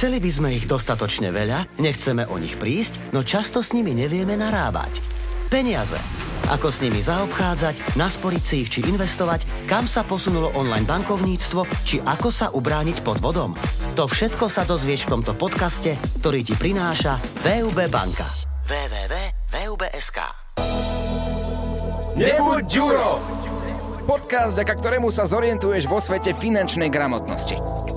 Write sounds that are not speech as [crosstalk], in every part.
Chceli by sme ich dostatočne veľa, nechceme o nich prísť, no často s nimi nevieme narábať. Peniaze. Ako s nimi zaobchádzať, nasporiť si ich či investovať, kam sa posunulo online bankovníctvo, či ako sa ubrániť pod vodom. To všetko sa dozvieš v tomto podcaste, ktorý ti prináša VUB banka. www.vub.sk Nebuď Ďuro! Podcast, vďaka ktorému sa zorientuješ vo svete finančnej gramotnosti.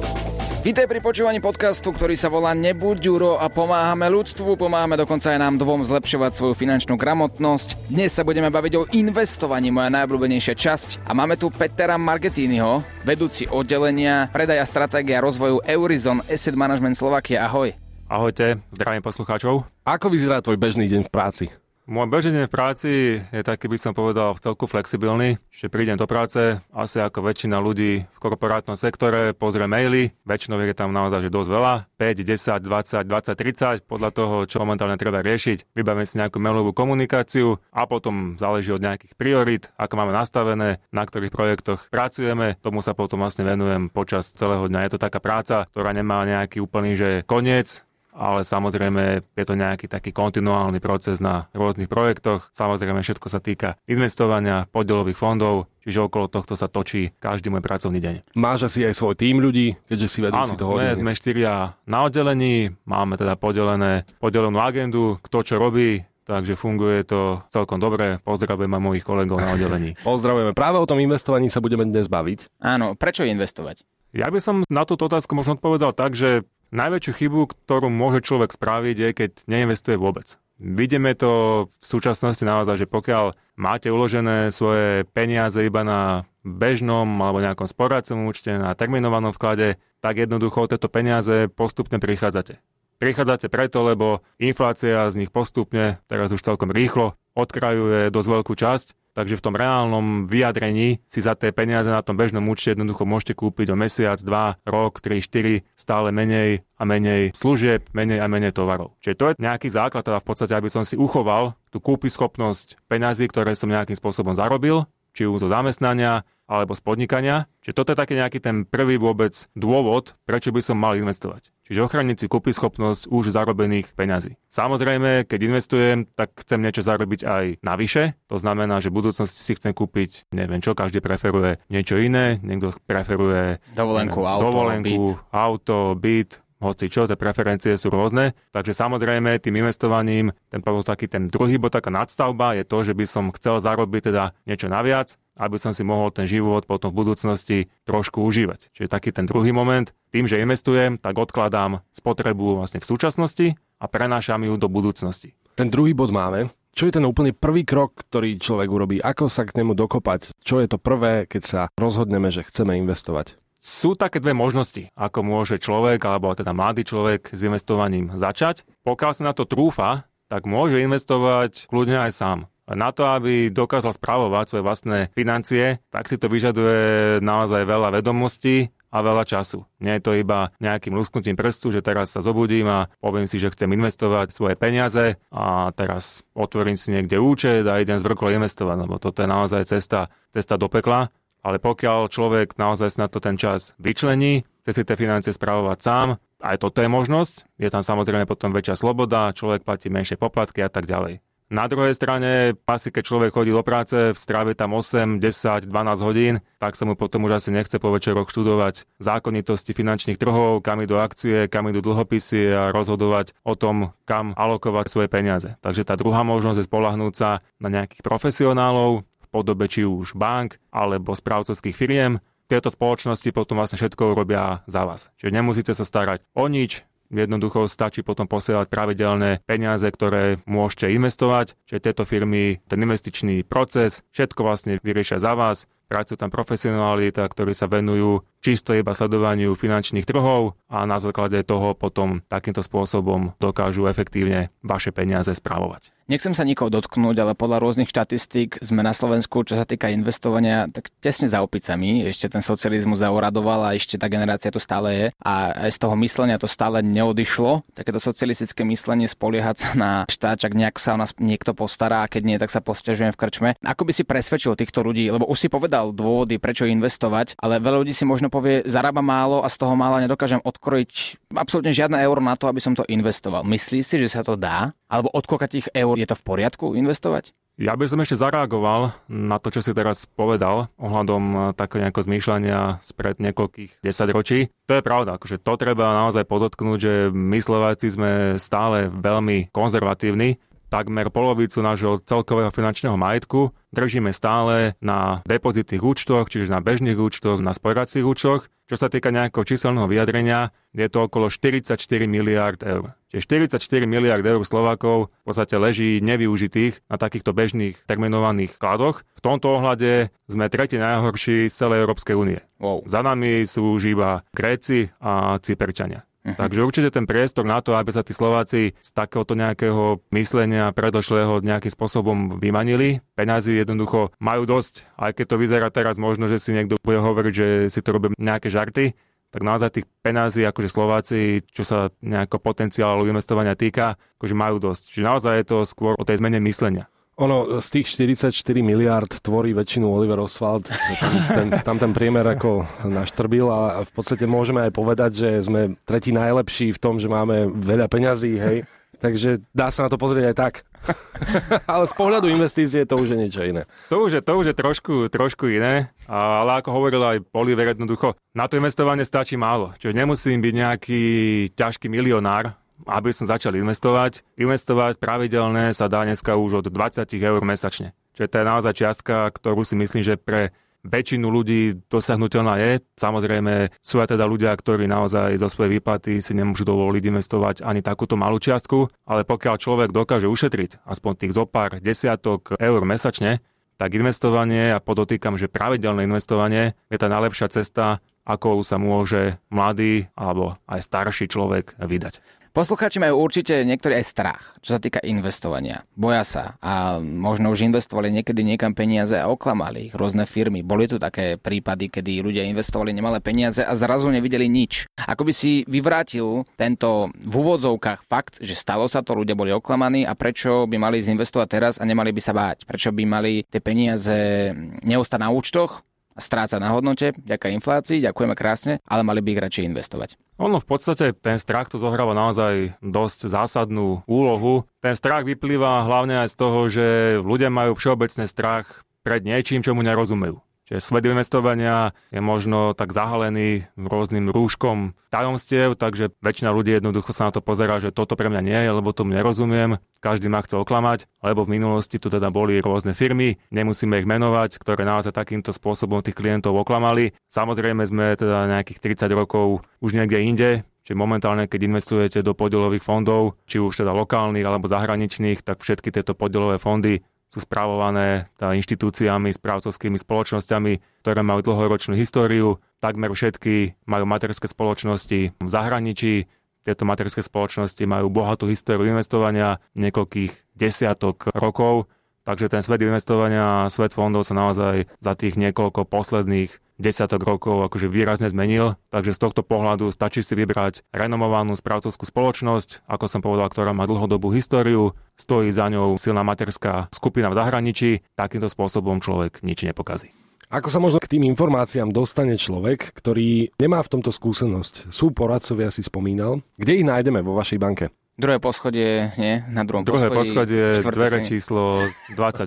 Vítaj pri počúvaní podcastu, ktorý sa volá Nebuď Ďuro a pomáhame ľudstvu, pomáhame dokonca aj nám dvom zlepšovať svoju finančnú gramotnosť. Dnes sa budeme baviť o investovaní, moja najobľúbenejšia časť. A máme tu Petera Margetiniho, vedúci oddelenia predaja stratégia rozvoju Eurizon Asset Management Slovakia. Ahoj. Ahojte, zdravím poslucháčov. Ako vyzerá tvoj bežný deň v práci? Môj bežný v práci je taký, by som povedal, v celku flexibilný. Že prídem do práce, asi ako väčšina ľudí v korporátnom sektore, pozrie maily, väčšinou je tam naozaj že dosť veľa, 5, 10, 20, 20, 30, podľa toho, čo momentálne treba riešiť. Vybavíme si nejakú mailovú komunikáciu a potom záleží od nejakých priorit, ako máme nastavené, na ktorých projektoch pracujeme. Tomu sa potom vlastne venujem počas celého dňa. Je to taká práca, ktorá nemá nejaký úplný že koniec, ale samozrejme je to nejaký taký kontinuálny proces na rôznych projektoch. Samozrejme všetko sa týka investovania, podielových fondov, čiže okolo tohto sa točí každý môj pracovný deň. Máš asi aj svoj tým ľudí, keďže si vedúci Áno, toho sme, sme štyria na oddelení, máme teda podelené, podelenú agendu, kto čo robí, takže funguje to celkom dobre. Pozdravujem aj mojich kolegov na oddelení. [laughs] Pozdravujeme. Práve o tom investovaní sa budeme dnes baviť. Áno, prečo investovať? Ja by som na túto otázku možno odpovedal tak, že Najväčšiu chybu, ktorú môže človek spraviť, je, keď neinvestuje vôbec. Vidíme to v súčasnosti naozaj, že pokiaľ máte uložené svoje peniaze iba na bežnom alebo nejakom sporacom účte, na terminovanom vklade, tak jednoducho tieto peniaze postupne prichádzate. Prichádzate preto, lebo inflácia z nich postupne, teraz už celkom rýchlo, odkrajuje dosť veľkú časť Takže v tom reálnom vyjadrení si za tie peniaze na tom bežnom účte jednoducho môžete kúpiť o mesiac, dva, rok, 3, 4 stále menej a menej služieb, menej a menej tovarov. Čiže to je nejaký základ, teda v podstate, aby som si uchoval tú kúpy schopnosť peňazí, ktoré som nejakým spôsobom zarobil, či už zo zamestnania, alebo z podnikania. Čiže toto je taký nejaký ten prvý vôbec dôvod, prečo by som mal investovať. Čiže ochraniť si kúpy schopnosť už zarobených peňazí. Samozrejme, keď investujem, tak chcem niečo zarobiť aj navyše. To znamená, že v budúcnosti si chcem kúpiť, neviem čo, každý preferuje niečo iné. Niekto preferuje dovolenku, neviem, auto, dovolenku, byt. auto, byt, hoci čo, tie preferencie sú rôzne. Takže samozrejme tým investovaním, ten taký ten druhý bod, taká nadstavba je to, že by som chcel zarobiť teda niečo naviac, aby som si mohol ten život potom v budúcnosti trošku užívať. Čiže taký ten druhý moment, tým, že investujem, tak odkladám spotrebu vlastne v súčasnosti a prenášam ju do budúcnosti. Ten druhý bod máme. Čo je ten úplne prvý krok, ktorý človek urobí? Ako sa k nemu dokopať? Čo je to prvé, keď sa rozhodneme, že chceme investovať? Sú také dve možnosti, ako môže človek, alebo teda mladý človek s investovaním začať. Pokiaľ sa na to trúfa, tak môže investovať kľudne aj sám. Na to, aby dokázal správovať svoje vlastné financie, tak si to vyžaduje naozaj veľa vedomostí a veľa času. Nie je to iba nejakým lusknutím prstu, že teraz sa zobudím a poviem si, že chcem investovať svoje peniaze a teraz otvorím si niekde účet a idem zvrklo investovať, lebo toto je naozaj cesta, cesta do pekla. Ale pokiaľ človek naozaj na to ten čas vyčlení, chce si tie financie správovať sám, aj toto je možnosť, je tam samozrejme potom väčšia sloboda, človek platí menšie poplatky a tak ďalej. Na druhej strane, asi keď človek chodí do práce, strávi tam 8, 10, 12 hodín, tak sa mu potom už asi nechce po večeroch študovať zákonitosti finančných trhov, kam idú akcie, kam idú dlhopisy a rozhodovať o tom, kam alokovať svoje peniaze. Takže tá druhá možnosť je spolahnúť sa na nejakých profesionálov podobe či už bank alebo správcovských firiem, tieto spoločnosti potom vlastne všetko robia za vás. Čiže nemusíte sa starať o nič, Jednoducho stačí potom posielať pravidelné peniaze, ktoré môžete investovať, čiže tieto firmy, ten investičný proces, všetko vlastne vyriešia za vás, pracujú tam profesionáli, ktorí sa venujú čisto iba sledovaniu finančných trhov a na základe toho potom takýmto spôsobom dokážu efektívne vaše peniaze správovať. Nechcem sa nikoho dotknúť, ale podľa rôznych štatistík sme na Slovensku, čo sa týka investovania, tak tesne za opicami. Ešte ten socializmus zauradoval a ešte tá generácia tu stále je. A aj z toho myslenia to stále neodišlo. Takéto socialistické myslenie spoliehať sa na štát, čak nejak sa o nás niekto postará a keď nie, tak sa posťažujem v krčme. Ako by si presvedčil týchto ľudí, lebo už si povedal, povedal dôvody, prečo investovať, ale veľa ľudí si možno povie, zarába málo a z toho mála nedokážem odkrojiť absolútne žiadne euro na to, aby som to investoval. Myslíš si, že sa to dá? Alebo od tých eur je to v poriadku investovať? Ja by som ešte zareagoval na to, čo si teraz povedal ohľadom eh, takého nejakého zmýšľania spred niekoľkých desaťročí. To je pravda, akože to treba naozaj podotknúť, že my Slováci sme stále veľmi konzervatívni takmer polovicu nášho celkového finančného majetku držíme stále na depozitných účtoch, čiže na bežných účtoch, na sporacích účtoch. Čo sa týka nejakého číselného vyjadrenia, je to okolo 44 miliard eur. Čiže 44 miliard eur Slovákov v podstate leží nevyužitých na takýchto bežných terminovaných kladoch. V tomto ohľade sme tretí najhorší z celej Európskej únie. Wow. Za nami sú už iba Gréci a Cyperčania. Uh-huh. Takže určite ten priestor na to, aby sa tí Slováci z takéhoto nejakého myslenia predošlého nejakým spôsobom vymanili. Peňazí jednoducho majú dosť, aj keď to vyzerá teraz možno, že si niekto bude hovoriť, že si to robí nejaké žarty, tak naozaj tých peňazí, akože Slováci, čo sa nejako potenciálu investovania týka, akože majú dosť. Čiže naozaj je to skôr o tej zmene myslenia. Ono z tých 44 miliard tvorí väčšinu Oliver Oswald. Tam ten, tam ten priemer ako naštrbil a v podstate môžeme aj povedať, že sme tretí najlepší v tom, že máme veľa peňazí, hej. Takže dá sa na to pozrieť aj tak. [laughs] ale z pohľadu investície to už je niečo iné. To už je, to už je trošku, trošku iné, ale ako hovoril aj Oliver jednoducho, na to investovanie stačí málo. Čiže nemusím byť nejaký ťažký milionár, aby som začal investovať. Investovať pravidelne sa dá dneska už od 20 eur mesačne. Čiže to je naozaj čiastka, ktorú si myslím, že pre väčšinu ľudí dosiahnutelná je. Samozrejme sú aj teda ľudia, ktorí naozaj zo svojej výplaty si nemôžu dovoliť investovať ani takúto malú čiastku, ale pokiaľ človek dokáže ušetriť aspoň tých zopár desiatok eur mesačne, tak investovanie, a podotýkam, že pravidelné investovanie je tá najlepšia cesta, ako sa môže mladý alebo aj starší človek vydať. Poslucháči majú určite niektorí aj strach, čo sa týka investovania. Boja sa a možno už investovali niekedy niekam peniaze a oklamali ich rôzne firmy. Boli tu také prípady, kedy ľudia investovali nemalé peniaze a zrazu nevideli nič. Ako by si vyvrátil tento v úvodzovkách fakt, že stalo sa to, ľudia boli oklamaní a prečo by mali zinvestovať teraz a nemali by sa báť? Prečo by mali tie peniaze neustať na účtoch, stráca na hodnote, ďaká inflácii, ďakujeme krásne, ale mali by ich radšej investovať. Ono v podstate ten strach tu zohráva naozaj dosť zásadnú úlohu. Ten strach vyplýva hlavne aj z toho, že ľudia majú všeobecne strach pred niečím, čomu nerozumejú. Čiže svet investovania je možno tak zahalený rôznym rúškom tajomstiev, takže väčšina ľudí jednoducho sa na to pozerá, že toto pre mňa nie je, lebo tomu nerozumiem, každý ma chce oklamať, lebo v minulosti tu teda boli rôzne firmy, nemusíme ich menovať, ktoré naozaj takýmto spôsobom tých klientov oklamali. Samozrejme sme teda nejakých 30 rokov už niekde inde, Čiže momentálne, keď investujete do podielových fondov, či už teda lokálnych alebo zahraničných, tak všetky tieto podielové fondy sú správované inštitúciami, správcovskými spoločnosťami, ktoré majú dlhoročnú históriu. Takmer všetky majú materské spoločnosti v zahraničí. Tieto materské spoločnosti majú bohatú históriu investovania niekoľkých desiatok rokov. Takže ten svet investovania, svet fondov sa naozaj za tých niekoľko posledných desiatok rokov akože výrazne zmenil, takže z tohto pohľadu stačí si vybrať renomovanú správcovskú spoločnosť, ako som povedal, ktorá má dlhodobú históriu, stojí za ňou silná materská skupina v zahraničí, takýmto spôsobom človek nič nepokazí. Ako sa možno k tým informáciám dostane človek, ktorý nemá v tomto skúsenosť? Sú poradcovia, si spomínal. Kde ich nájdeme vo vašej banke? Druhé poschodie, nie? Na druhom Druhé poschodie. poschodie, dvere číslo 28.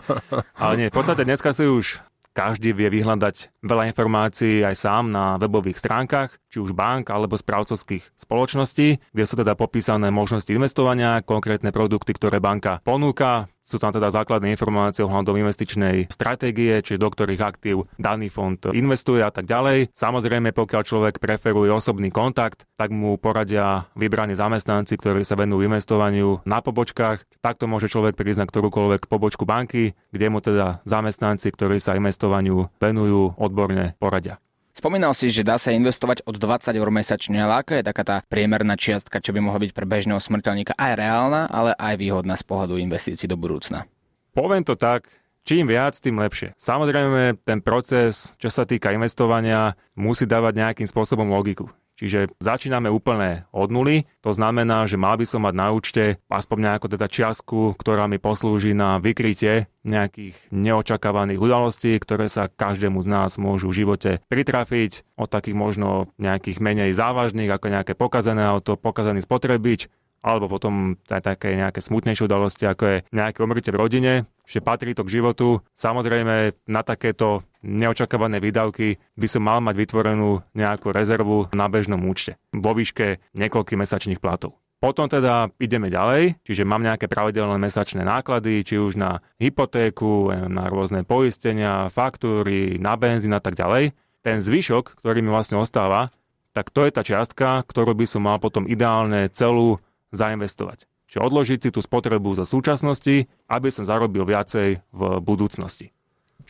[laughs] Ale nie, v podstate dneska si už každý vie vyhľadať veľa informácií aj sám na webových stránkach, či už bank alebo správcovských spoločností, kde sú teda popísané možnosti investovania, konkrétne produkty, ktoré banka ponúka, sú tam teda základné informácie ohľadom investičnej stratégie, či do ktorých aktív daný fond investuje a tak ďalej. Samozrejme, pokiaľ človek preferuje osobný kontakt, tak mu poradia vybraní zamestnanci, ktorí sa venujú investovaniu na pobočkách. Takto môže človek prísť na ktorúkoľvek pobočku banky, kde mu teda zamestnanci, ktorí sa investovaniu venujú, odborne poradia. Spomínal si, že dá sa investovať od 20 eur mesačne, ale aká je taká tá priemerná čiastka, čo by mohla byť pre bežného smrteľníka aj reálna, ale aj výhodná z pohľadu investícií do budúcna? Poviem to tak, Čím viac, tým lepšie. Samozrejme, ten proces, čo sa týka investovania, musí dávať nejakým spôsobom logiku. Čiže začíname úplne od nuly, to znamená, že mal by som mať na účte aspoň nejakú teda čiastku, ktorá mi poslúži na vykrytie nejakých neočakávaných udalostí, ktoré sa každému z nás môžu v živote pritrafiť, od takých možno nejakých menej závažných, ako nejaké pokazené auto, pokazený spotrebič, alebo potom aj také nejaké smutnejšie udalosti, ako je nejaké umrtie v rodine, že patrí to k životu. Samozrejme, na takéto neočakávané výdavky by som mal mať vytvorenú nejakú rezervu na bežnom účte vo výške niekoľkých mesačných platov. Potom teda ideme ďalej, čiže mám nejaké pravidelné mesačné náklady, či už na hypotéku, na rôzne poistenia, faktúry, na benzín a tak ďalej. Ten zvyšok, ktorý mi vlastne ostáva, tak to je tá čiastka, ktorú by som mal potom ideálne celú zainvestovať. Čiže odložiť si tú spotrebu zo súčasnosti, aby som zarobil viacej v budúcnosti.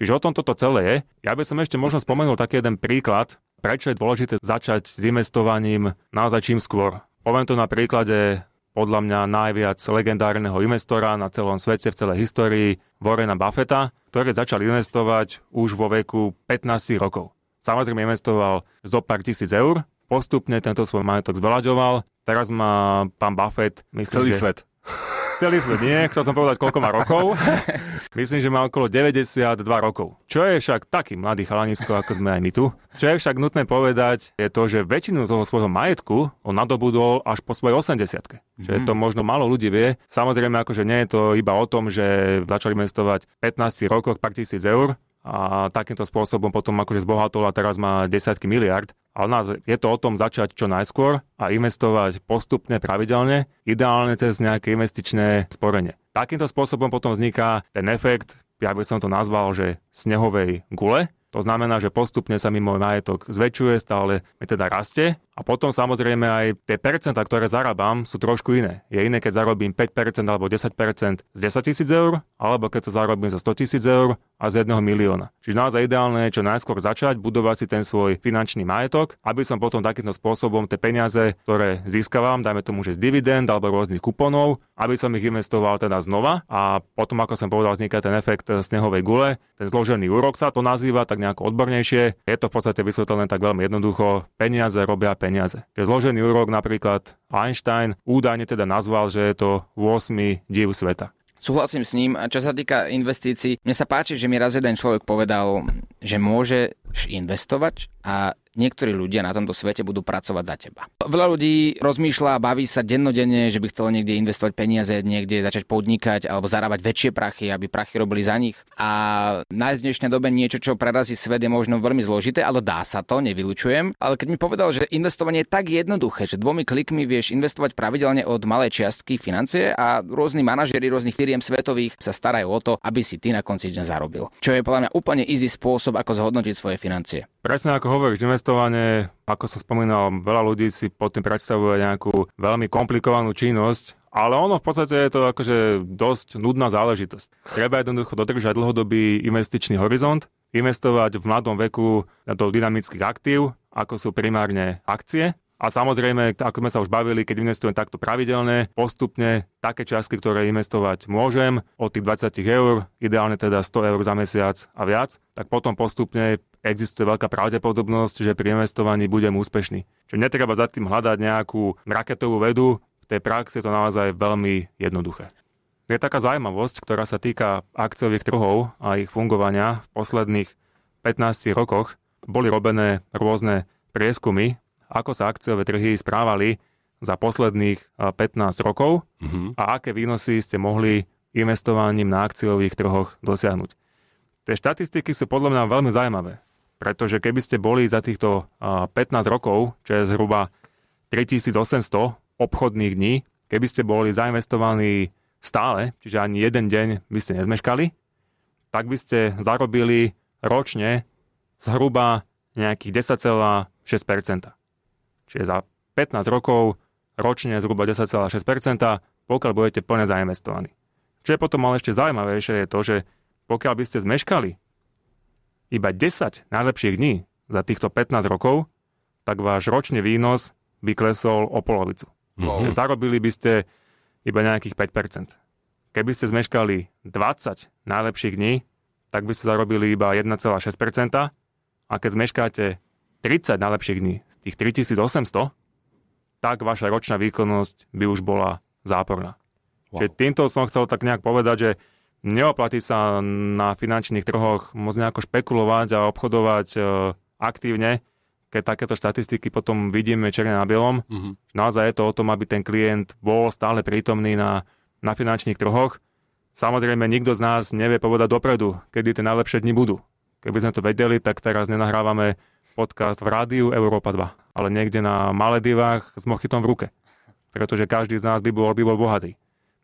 Čiže o tom toto celé je. Ja by som ešte možno spomenul taký jeden príklad, prečo je dôležité začať s investovaním naozaj čím skôr. Poviem to na príklade podľa mňa najviac legendárneho investora na celom svete, v celej histórii, Warrena Buffetta, ktorý začal investovať už vo veku 15 rokov. Samozrejme investoval zo pár tisíc eur, postupne tento svoj majetok zvelaďoval. Teraz má pán Buffett, myslím, Celý že... svet. [laughs] Celý svet nie, chcel som povedať, koľko má rokov. Myslím, že má okolo 92 rokov. Čo je však taký mladý chalanisko, ako sme aj my tu. Čo je však nutné povedať, je to, že väčšinu toho svojho majetku on nadobudol až po svojej 80 Čiže to možno málo ľudí vie. Samozrejme, akože nie je to iba o tom, že začali investovať 15 rokoch pár tisíc eur, a takýmto spôsobom potom akože zbohatol a teraz má desiatky miliard. Ale nás je to o tom začať čo najskôr a investovať postupne, pravidelne, ideálne cez nejaké investičné sporenie. Takýmto spôsobom potom vzniká ten efekt, ja by som to nazval, že snehovej gule, to znamená, že postupne sa mi môj majetok zväčšuje, stále mi teda rastie a potom samozrejme aj tie percentá, ktoré zarábam, sú trošku iné. Je iné, keď zarobím 5% alebo 10% z 10 tisíc eur, alebo keď to zarobím za 100 tisíc eur a z 1 milióna. Čiže naozaj ideálne je čo najskôr začať budovať si ten svoj finančný majetok, aby som potom takýmto spôsobom tie peniaze, ktoré získavam, dajme tomu, že z dividend alebo rôznych kuponov, aby som ich investoval teda znova a potom, ako som povedal, vzniká ten efekt snehovej gule, ten zložený úrok sa to nazýva tak nejako odbornejšie. Je to v podstate vysvetlené tak veľmi jednoducho. Peniaze robia peniaze. Že zložený úrok napríklad Einstein údajne teda nazval, že je to 8. div sveta. Súhlasím s ním. A čo sa týka investícií, mne sa páči, že mi raz jeden človek povedal, že môže investovať a niektorí ľudia na tomto svete budú pracovať za teba. Veľa ľudí rozmýšľa a baví sa dennodenne, že by chcelo niekde investovať peniaze, niekde začať podnikať alebo zarábať väčšie prachy, aby prachy robili za nich. A nájsť v dnešnej dobe niečo, čo prerazí svet, je možno veľmi zložité, ale dá sa to, nevylučujem. Ale keď mi povedal, že investovanie je tak jednoduché, že dvomi klikmi vieš investovať pravidelne od malej čiastky financie a rôzni manažeri rôznych firiem svetových sa starajú o to, aby si ty na konci dňa zarobil. Čo je podľa mňa úplne easy spôsob, ako zhodnotiť svoje financie. Presne ako hovoríš, investovanie, ako som spomínal, veľa ľudí si pod tým predstavuje nejakú veľmi komplikovanú činnosť, ale ono v podstate je to akože dosť nudná záležitosť. Treba jednoducho dodržať dlhodobý investičný horizont, investovať v mladom veku do dynamických aktív, ako sú primárne akcie, a samozrejme, ako sme sa už bavili, keď investujem takto pravidelne, postupne také čiastky, ktoré investovať môžem, od tých 20 eur, ideálne teda 100 eur za mesiac a viac, tak potom postupne existuje veľká pravdepodobnosť, že pri investovaní budem úspešný. Čiže netreba za tým hľadať nejakú raketovú vedu, v tej praxi je to naozaj veľmi jednoduché. Je taká zaujímavosť, ktorá sa týka akciových trhov a ich fungovania v posledných 15 rokoch. Boli robené rôzne prieskumy ako sa akciové trhy správali za posledných 15 rokov uh-huh. a aké výnosy ste mohli investovaním na akciových trhoch dosiahnuť. Tie štatistiky sú podľa mňa veľmi zaujímavé, pretože keby ste boli za týchto 15 rokov, čo je zhruba 3800 obchodných dní, keby ste boli zainvestovaní stále, čiže ani jeden deň by ste nezmeškali, tak by ste zarobili ročne zhruba nejakých 10,6%. Čiže za 15 rokov ročne zhruba 10,6%, pokiaľ budete plne zainvestovaní. Čo je potom ale ešte zaujímavejšie je to, že pokiaľ by ste zmeškali iba 10 najlepších dní za týchto 15 rokov, tak váš ročný výnos by klesol o polovicu. Mm-hmm. Zarobili by ste iba nejakých 5%. Keby ste zmeškali 20 najlepších dní, tak by ste zarobili iba 1,6% a keď zmeškáte 30 najlepších dní, tých 3800, tak vaša ročná výkonnosť by už bola záporná. Wow. Čiže týmto som chcel tak nejak povedať, že neoplatí sa na finančných trhoch moc nejako špekulovať a obchodovať e, aktívne, keď takéto štatistiky potom vidíme černe na bielom. Mm-hmm. Naozaj je to o tom, aby ten klient bol stále prítomný na, na finančných trhoch. Samozrejme, nikto z nás nevie povedať dopredu, kedy tie najlepšie dni budú. Keby sme to vedeli, tak teraz nenahrávame podcast v rádiu Európa 2, ale niekde na Maledivách s mochitom v ruke. Pretože každý z nás by bol, by bol bohatý.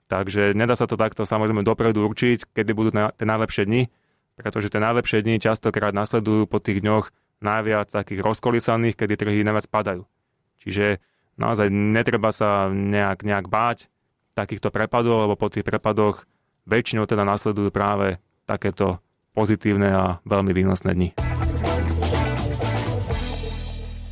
Takže nedá sa to takto samozrejme dopredu určiť, kedy budú na, tie najlepšie dni, pretože tie najlepšie dni častokrát nasledujú po tých dňoch najviac takých rozkolisaných, kedy trhy najviac padajú. Čiže naozaj netreba sa nejak, nejak báť takýchto prepadov, lebo po tých prepadoch väčšinou teda nasledujú práve takéto pozitívne a veľmi výnosné dni.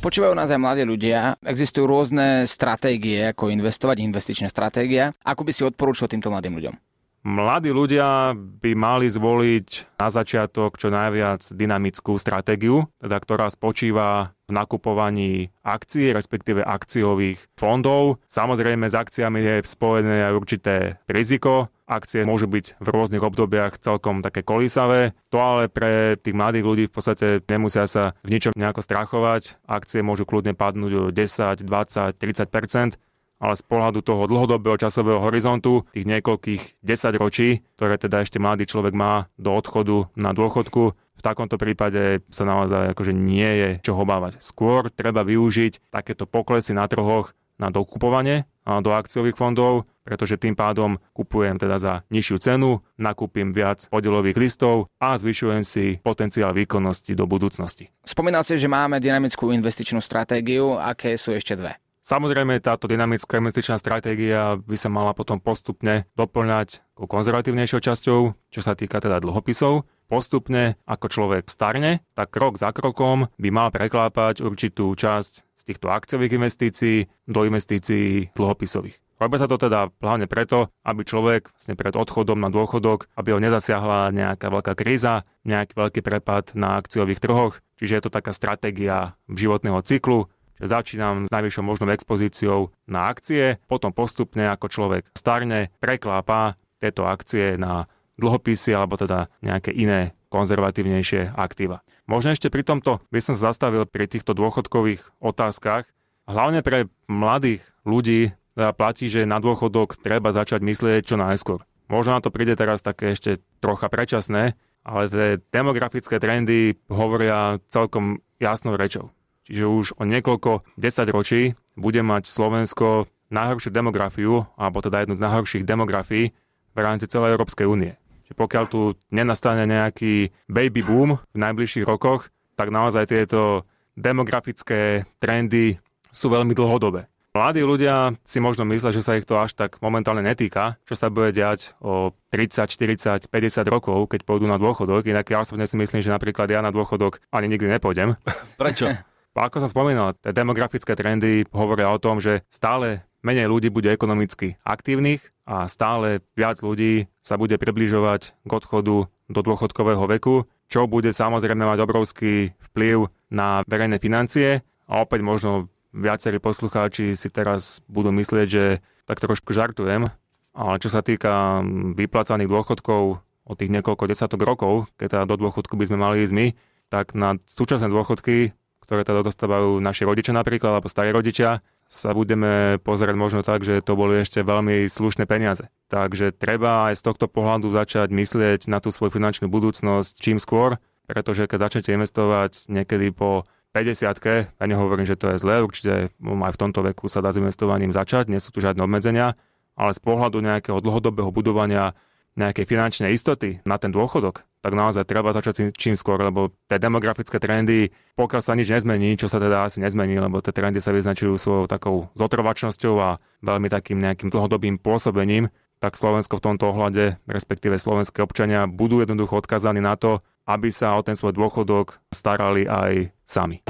Počúvajú nás aj mladí ľudia. Existujú rôzne stratégie, ako investovať, investičné stratégia. Ako by si odporúčil týmto mladým ľuďom? Mladí ľudia by mali zvoliť na začiatok čo najviac dynamickú stratégiu, teda ktorá spočíva v nakupovaní akcií, respektíve akciových fondov. Samozrejme s akciami je spojené aj určité riziko, Akcie môžu byť v rôznych obdobiach celkom také kolísavé. To ale pre tých mladých ľudí v podstate nemusia sa v ničom nejako strachovať. Akcie môžu kľudne padnúť o 10, 20, 30 ale z pohľadu toho dlhodobého časového horizontu, tých niekoľkých 10 ročí, ktoré teda ešte mladý človek má do odchodu na dôchodku, v takomto prípade sa naozaj akože nie je čo obávať. Skôr treba využiť takéto poklesy na trhoch na dokupovanie do akciových fondov, pretože tým pádom kupujem teda za nižšiu cenu, nakúpim viac podielových listov a zvyšujem si potenciál výkonnosti do budúcnosti. Spomínal si, že máme dynamickú investičnú stratégiu, aké sú ešte dve? Samozrejme, táto dynamická investičná stratégia by sa mala potom postupne doplňať konzervatívnejšou časťou, čo sa týka teda dlhopisov. Postupne, ako človek starne, tak krok za krokom by mal preklápať určitú časť z týchto akciových investícií do investícií dlhopisových. Robia sa to teda hlavne preto, aby človek vlastne pred odchodom na dôchodok, aby ho nezasiahla nejaká veľká kríza, nejaký veľký prepad na akciových trhoch. Čiže je to taká stratégia životného cyklu, začínam s najvyššou možnou expozíciou na akcie, potom postupne ako človek starne, preklápa tieto akcie na dlhopisy alebo teda nejaké iné konzervatívnejšie aktíva. Možno ešte pri tomto by som zastavil pri týchto dôchodkových otázkach. Hlavne pre mladých ľudí teda platí, že na dôchodok treba začať myslieť čo najskôr. Možno na to príde teraz také ešte trocha predčasné, ale tie demografické trendy hovoria celkom jasnou rečou. Čiže už o niekoľko desať ročí bude mať Slovensko najhoršiu demografiu, alebo teda jednu z najhorších demografií v rámci celej Európskej únie. Čiže pokiaľ tu nenastane nejaký baby boom v najbližších rokoch, tak naozaj tieto demografické trendy sú veľmi dlhodobé. Mladí ľudia si možno myslia, že sa ich to až tak momentálne netýka, čo sa bude diať o 30, 40, 50 rokov, keď pôjdu na dôchodok. Inak ja osobne si myslím, že napríklad ja na dôchodok ani nikdy nepôjdem. Prečo? [laughs] Ako som spomínal, tie demografické trendy hovoria o tom, že stále menej ľudí bude ekonomicky aktívnych a stále viac ľudí sa bude približovať k odchodu do dôchodkového veku, čo bude samozrejme mať obrovský vplyv na verejné financie. A opäť možno viacerí poslucháči si teraz budú myslieť, že tak trošku žartujem, ale čo sa týka vyplacaných dôchodkov od tých niekoľko desatok rokov, keď teda do dôchodku by sme mali ísť my, tak na súčasné dôchodky ktoré teda dostávajú naši rodičia napríklad, alebo starí rodičia, sa budeme pozerať možno tak, že to boli ešte veľmi slušné peniaze. Takže treba aj z tohto pohľadu začať myslieť na tú svoju finančnú budúcnosť čím skôr, pretože keď začnete investovať niekedy po 50 ja nehovorím, že to je zlé, určite aj v tomto veku sa dá s investovaním začať, nie sú tu žiadne obmedzenia, ale z pohľadu nejakého dlhodobého budovania nejakej finančnej istoty na ten dôchodok, tak naozaj treba začať čím skôr, lebo tie demografické trendy, pokiaľ sa nič nezmení, čo sa teda asi nezmení, lebo tie trendy sa vyznačujú svojou takou zotrovačnosťou a veľmi takým nejakým dlhodobým pôsobením, tak Slovensko v tomto ohľade, respektíve slovenské občania, budú jednoducho odkazaní na to, aby sa o ten svoj dôchodok starali aj sami.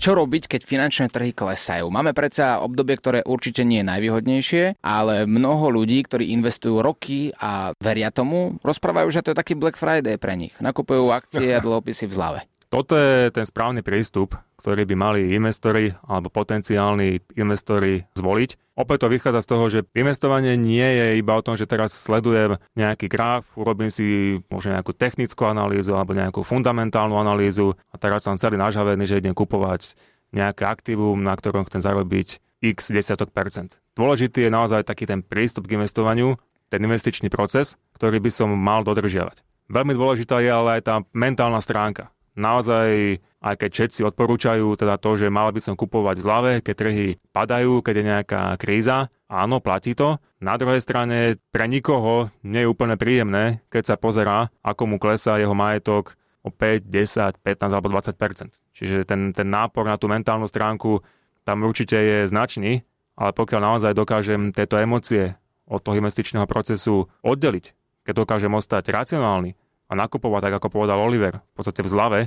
Čo robiť, keď finančné trhy klesajú? Máme predsa obdobie, ktoré určite nie je najvýhodnejšie, ale mnoho ľudí, ktorí investujú roky a veria tomu, rozprávajú, že to je taký Black Friday pre nich. Nakupujú akcie a [laughs] dlhopisy v zlave. Toto je ten správny prístup, ktorý by mali investori alebo potenciálni investori zvoliť. Opäť to vychádza z toho, že investovanie nie je iba o tom, že teraz sledujem nejaký graf, urobím si možno nejakú technickú analýzu alebo nejakú fundamentálnu analýzu a teraz som celý nažavený, že idem kupovať nejaké aktívum, na ktorom chcem zarobiť x desiatok percent. Dôležitý je naozaj taký ten prístup k investovaniu, ten investičný proces, ktorý by som mal dodržiavať. Veľmi dôležitá je ale aj tá mentálna stránka naozaj, aj keď všetci odporúčajú teda to, že mal by som kupovať v zlave, keď trhy padajú, keď je nejaká kríza, áno, platí to. Na druhej strane pre nikoho nie je úplne príjemné, keď sa pozerá, ako mu klesá jeho majetok o 5, 10, 15 alebo 20% Čiže ten, ten nápor na tú mentálnu stránku tam určite je značný, ale pokiaľ naozaj dokážem tieto emócie od toho investičného procesu oddeliť, keď dokážem ostať racionálny, a nakupovať, tak ako povedal Oliver, v podstate v zlave,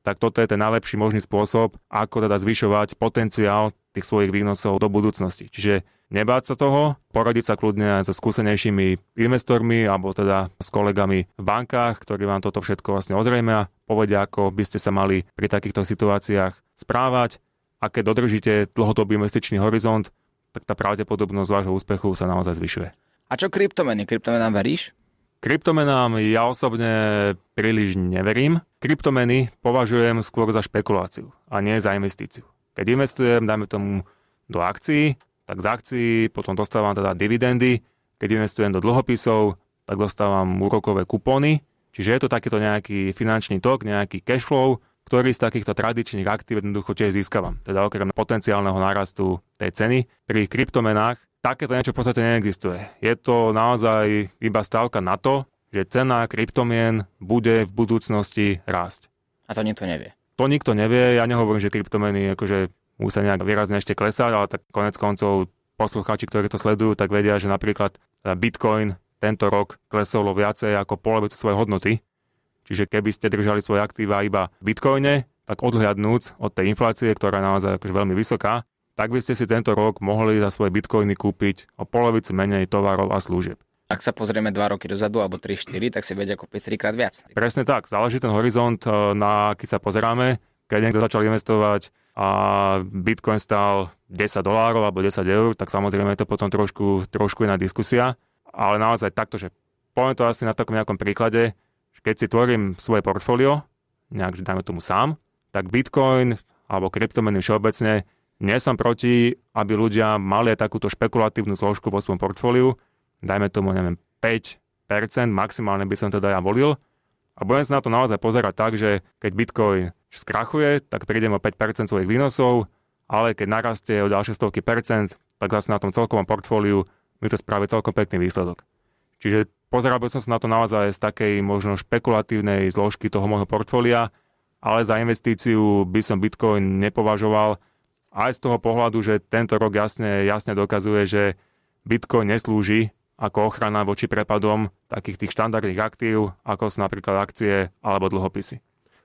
tak toto je ten najlepší možný spôsob, ako teda zvyšovať potenciál tých svojich výnosov do budúcnosti. Čiže nebáť sa toho, poradiť sa kľudne so skúsenejšími investormi alebo teda s kolegami v bankách, ktorí vám toto všetko vlastne ozrejmia, povedia, ako by ste sa mali pri takýchto situáciách správať a keď dodržíte dlhodobý investičný horizont, tak tá pravdepodobnosť vášho úspechu sa naozaj zvyšuje. A čo kryptomeny? Kryptomenám veríš? Kryptomenám ja osobne príliš neverím. Kryptomeny považujem skôr za špekuláciu a nie za investíciu. Keď investujem, dajme tomu do akcií, tak z akcií potom dostávam teda dividendy. Keď investujem do dlhopisov, tak dostávam úrokové kupóny. Čiže je to takýto nejaký finančný tok, nejaký cash flow, ktorý z takýchto tradičných aktív jednoducho tiež získavam. Teda okrem potenciálneho nárastu tej ceny. Pri kryptomenách takéto niečo v podstate neexistuje. Je to naozaj iba stávka na to, že cena kryptomien bude v budúcnosti rásť. A to nikto nevie. To nikto nevie, ja nehovorím, že kryptomeny akože musia nejak výrazne ešte klesať, ale tak konec koncov poslucháči, ktorí to sledujú, tak vedia, že napríklad Bitcoin tento rok klesol viacej ako polovicu svojej hodnoty. Čiže keby ste držali svoje aktíva iba v Bitcoine, tak odhľadnúc od tej inflácie, ktorá je naozaj akože veľmi vysoká, tak by ste si tento rok mohli za svoje bitcoiny kúpiť o polovicu menej tovarov a služieb. Ak sa pozrieme 2 roky dozadu alebo 3-4, tak si vedia kúpiť 3 krát viac. Presne tak, záleží ten horizont, e, na aký sa pozeráme. Keď niekto začal investovať a Bitcoin stál 10 dolárov alebo 10 eur, tak samozrejme je to potom trošku, trošku iná diskusia. Ale naozaj takto, že poviem to asi na takom nejakom príklade, že keď si tvorím svoje portfólio, nejak, že dajme tomu sám, tak Bitcoin alebo kryptomeny všeobecne nie som proti, aby ľudia mali takúto špekulatívnu zložku vo svojom portfóliu, dajme tomu, neviem, 5%, maximálne by som teda ja volil. A budem sa na to naozaj pozerať tak, že keď Bitcoin skrachuje, tak prídem o 5% svojich výnosov, ale keď narastie o ďalšie stovky percent, tak zase na tom celkovom portfóliu mi to spraví celkom pekný výsledok. Čiže pozeral by som sa na to naozaj z takej možno špekulatívnej zložky toho môjho portfólia, ale za investíciu by som Bitcoin nepovažoval, aj z toho pohľadu, že tento rok jasne, jasne dokazuje, že Bitcoin neslúži ako ochrana voči prepadom takých tých štandardných aktív, ako sú napríklad akcie alebo dlhopisy.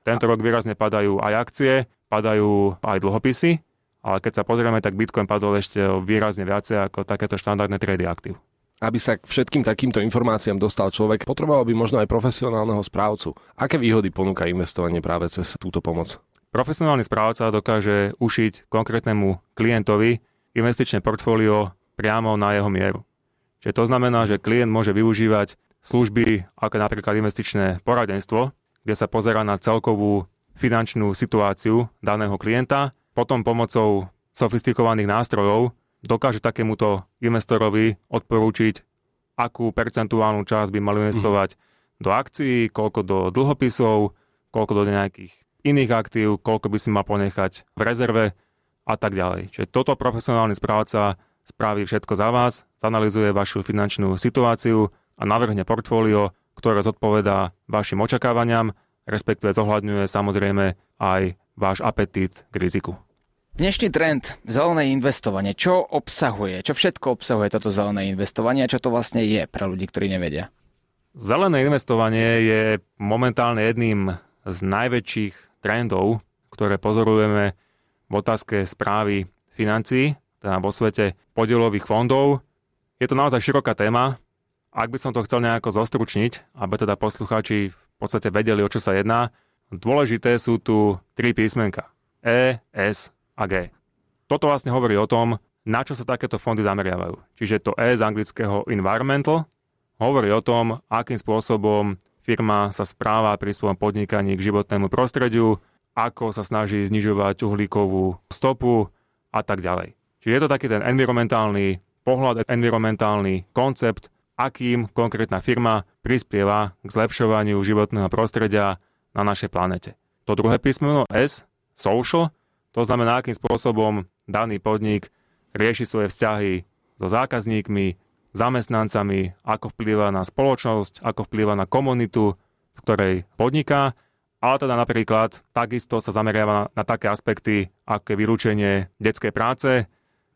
Tento rok výrazne padajú aj akcie, padajú aj dlhopisy, ale keď sa pozrieme, tak Bitcoin padol ešte výrazne viacej ako takéto štandardné trady aktív. Aby sa k všetkým takýmto informáciám dostal človek, potreboval by možno aj profesionálneho správcu. Aké výhody ponúka investovanie práve cez túto pomoc? Profesionálny správca dokáže ušiť konkrétnemu klientovi investičné portfólio priamo na jeho mieru. Čiže to znamená, že klient môže využívať služby ako napríklad investičné poradenstvo, kde sa pozera na celkovú finančnú situáciu daného klienta, potom pomocou sofistikovaných nástrojov dokáže takémuto investorovi odporúčiť, akú percentuálnu časť by mal investovať mm. do akcií, koľko do dlhopisov, koľko do nejakých iných aktív, koľko by si mal ponechať v rezerve a tak ďalej. Čiže toto profesionálny správca spraví všetko za vás, zanalizuje vašu finančnú situáciu a navrhne portfólio, ktoré zodpovedá vašim očakávaniam, respektíve zohľadňuje samozrejme aj váš apetít k riziku. Dnešný trend, zelené investovanie, čo obsahuje, čo všetko obsahuje toto zelené investovanie a čo to vlastne je pre ľudí, ktorí nevedia? Zelené investovanie je momentálne jedným z najväčších trendov, ktoré pozorujeme v otázke správy financií, teda vo svete podielových fondov. Je to naozaj široká téma. Ak by som to chcel nejako zostručniť, aby teda poslucháči v podstate vedeli, o čo sa jedná, Dôležité sú tu tri písmenka. E, S a G. Toto vlastne hovorí o tom, na čo sa takéto fondy zameriavajú. Čiže to E z anglického environmental hovorí o tom, akým spôsobom firma sa správa pri svojom podnikaní k životnému prostrediu, ako sa snaží znižovať uhlíkovú stopu a tak ďalej. Čiže je to taký ten environmentálny pohľad, environmentálny koncept, akým konkrétna firma prispieva k zlepšovaniu životného prostredia na našej planete. To druhé písmeno S, social, to znamená, akým spôsobom daný podnik rieši svoje vzťahy so zákazníkmi, zamestnancami, ako vplýva na spoločnosť, ako vplýva na komunitu, v ktorej podniká, ale teda napríklad takisto sa zameriava na, na také aspekty, ako je vylúčenie detskej práce,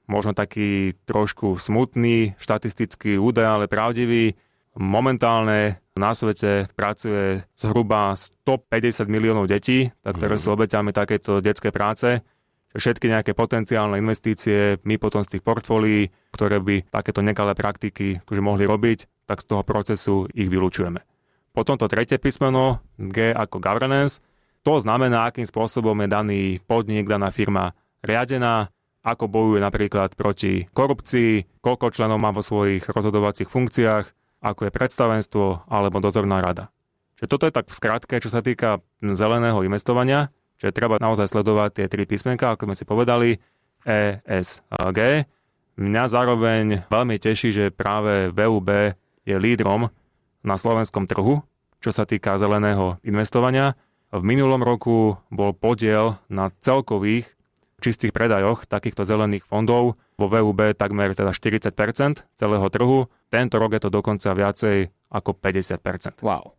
možno taký trošku smutný štatistický údaj, ale pravdivý. Momentálne na svete pracuje zhruba 150 miliónov detí, ktoré sú obeťami takéto detskej práce. Všetky nejaké potenciálne investície my potom z tých portfólií, ktoré by takéto nekalé praktiky akože mohli robiť, tak z toho procesu ich vylúčujeme. Potom to tretie písmeno, G ako governance, to znamená, akým spôsobom je daný podnik, daná firma riadená, ako bojuje napríklad proti korupcii, koľko členov má vo svojich rozhodovacích funkciách, ako je predstavenstvo alebo dozorná rada. Čiže toto je tak v skratke, čo sa týka zeleného investovania, čiže treba naozaj sledovať tie tri písmenka, ako sme si povedali, E, S G. Mňa zároveň veľmi teší, že práve VUB je lídrom na slovenskom trhu, čo sa týka zeleného investovania. V minulom roku bol podiel na celkových čistých predajoch takýchto zelených fondov vo VUB takmer teda 40% celého trhu. Tento rok je to dokonca viacej ako 50%. Wow.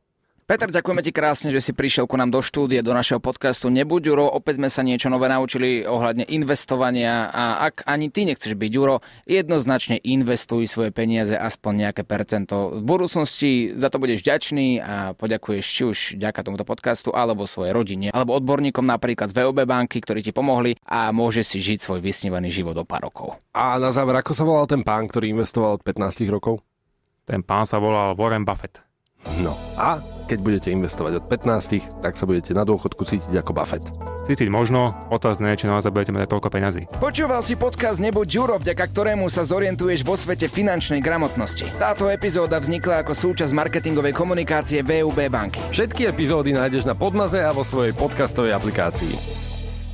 Peter, ďakujeme ti krásne, že si prišiel ku nám do štúdie, do našeho podcastu Nebuď Juro. Opäť sme sa niečo nové naučili ohľadne investovania a ak ani ty nechceš byť Juro, jednoznačne investuj svoje peniaze aspoň nejaké percento. V budúcnosti za to budeš vďačný a poďakuješ či už ďaká tomuto podcastu alebo svojej rodine, alebo odborníkom napríklad z VOB banky, ktorí ti pomohli a môže si žiť svoj vysnívaný život o pár rokov. A na záver, ako sa volal ten pán, ktorý investoval od 15 rokov? Ten pán sa volal Warren Buffett. No a keď budete investovať od 15, tak sa budete na dôchodku cítiť ako Buffett. Cítiť možno, otázne je, či naozaj budete mať toľko peňazí. Počúval si podcast Nebuď Ďuro, vďaka ktorému sa zorientuješ vo svete finančnej gramotnosti. Táto epizóda vznikla ako súčasť marketingovej komunikácie VUB banky. Všetky epizódy nájdeš na Podmaze a vo svojej podcastovej aplikácii.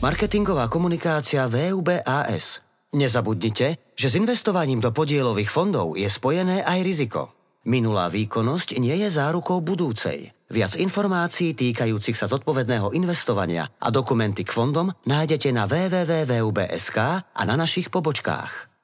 Marketingová komunikácia VUBAS. Nezabudnite, že s investovaním do podielových fondov je spojené aj riziko. Minulá výkonnosť nie je zárukou budúcej. Viac informácií týkajúcich sa zodpovedného investovania a dokumenty k fondom nájdete na www.vub.sk a na našich pobočkách.